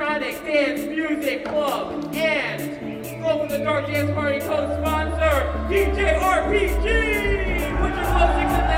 Electronic Dance Music Club and Glow the Dark Dance Party co-sponsor, DJ RPG! Put your glow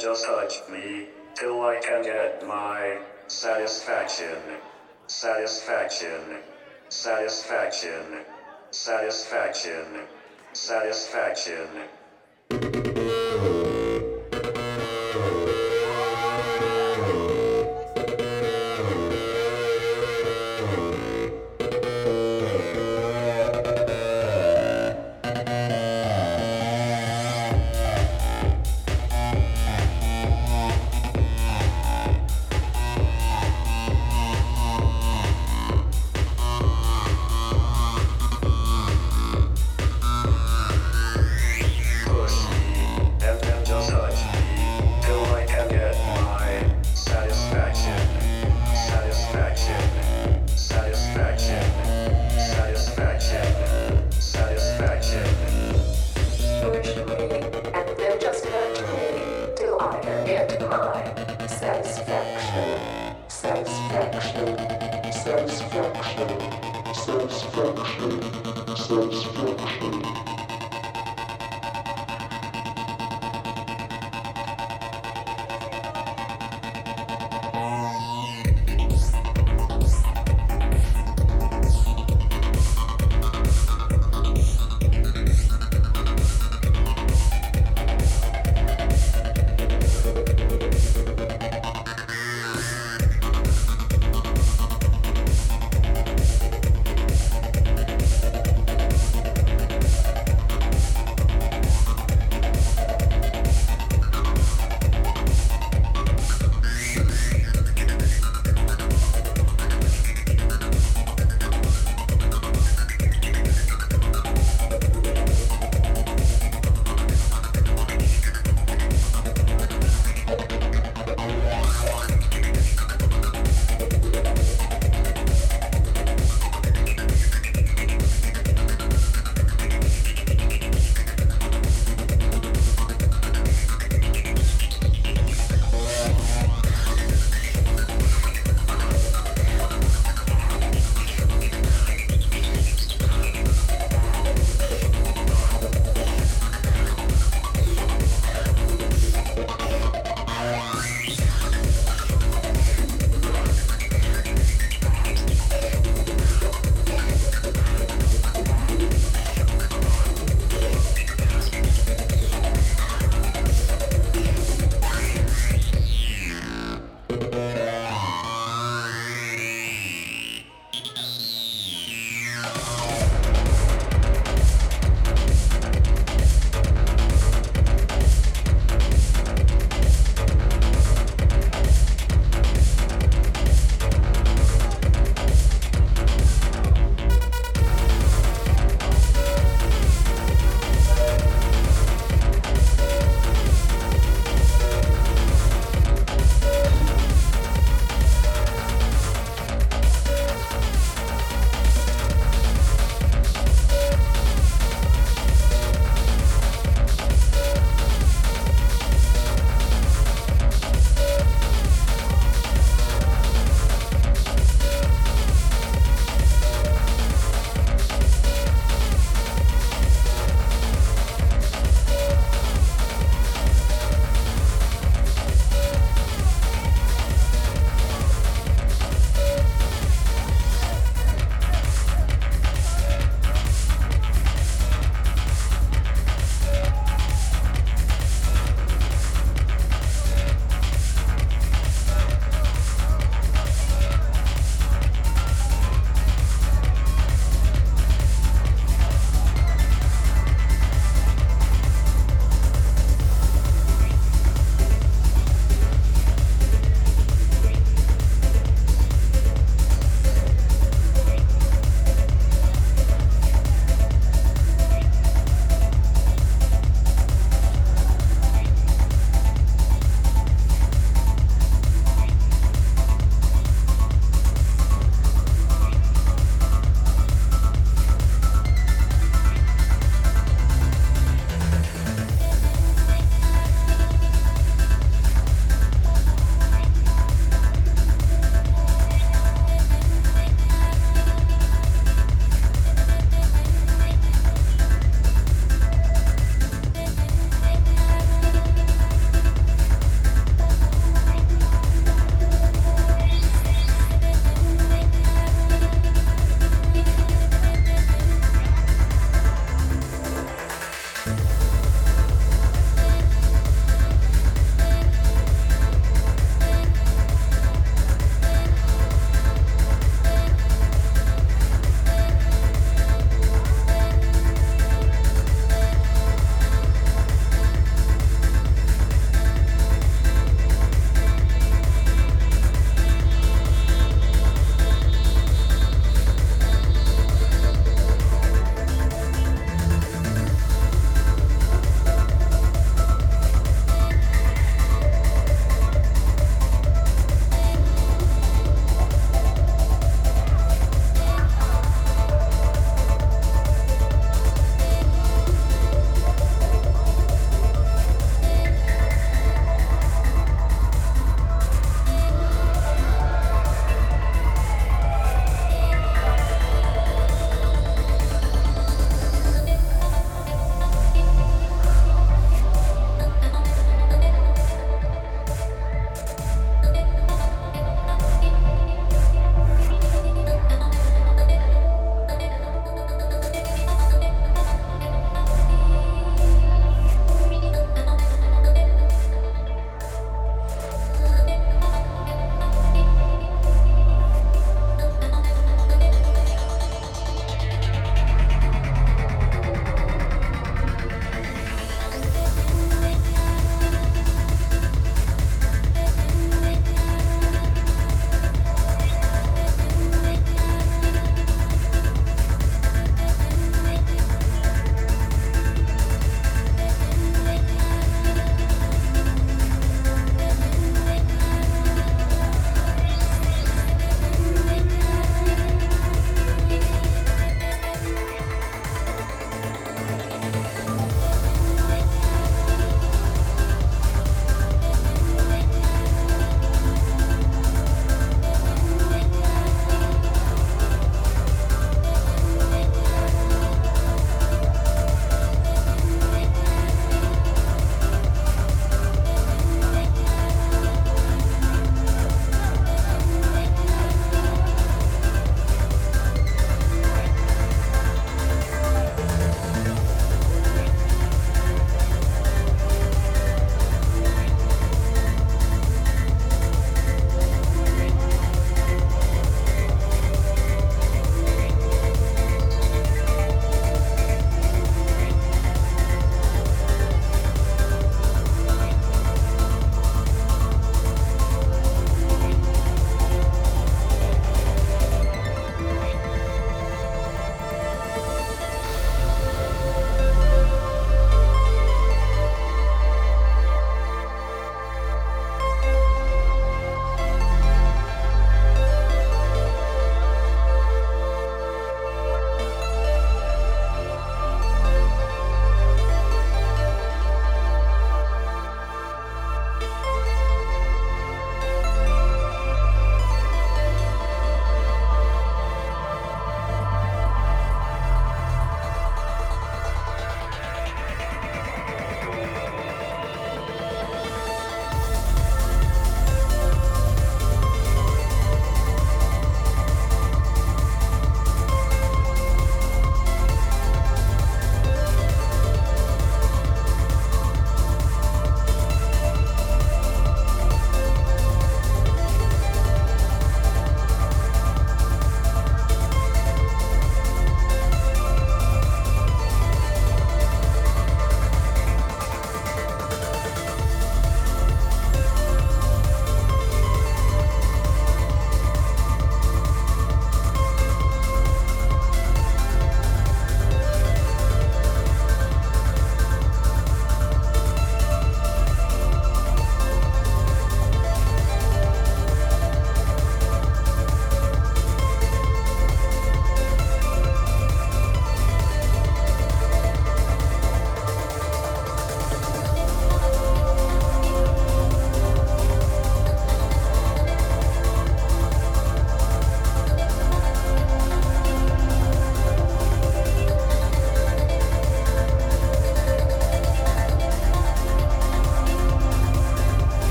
just touch me, till I can get my satisfaction, satisfaction, satisfaction, satisfaction, satisfaction. satisfaction.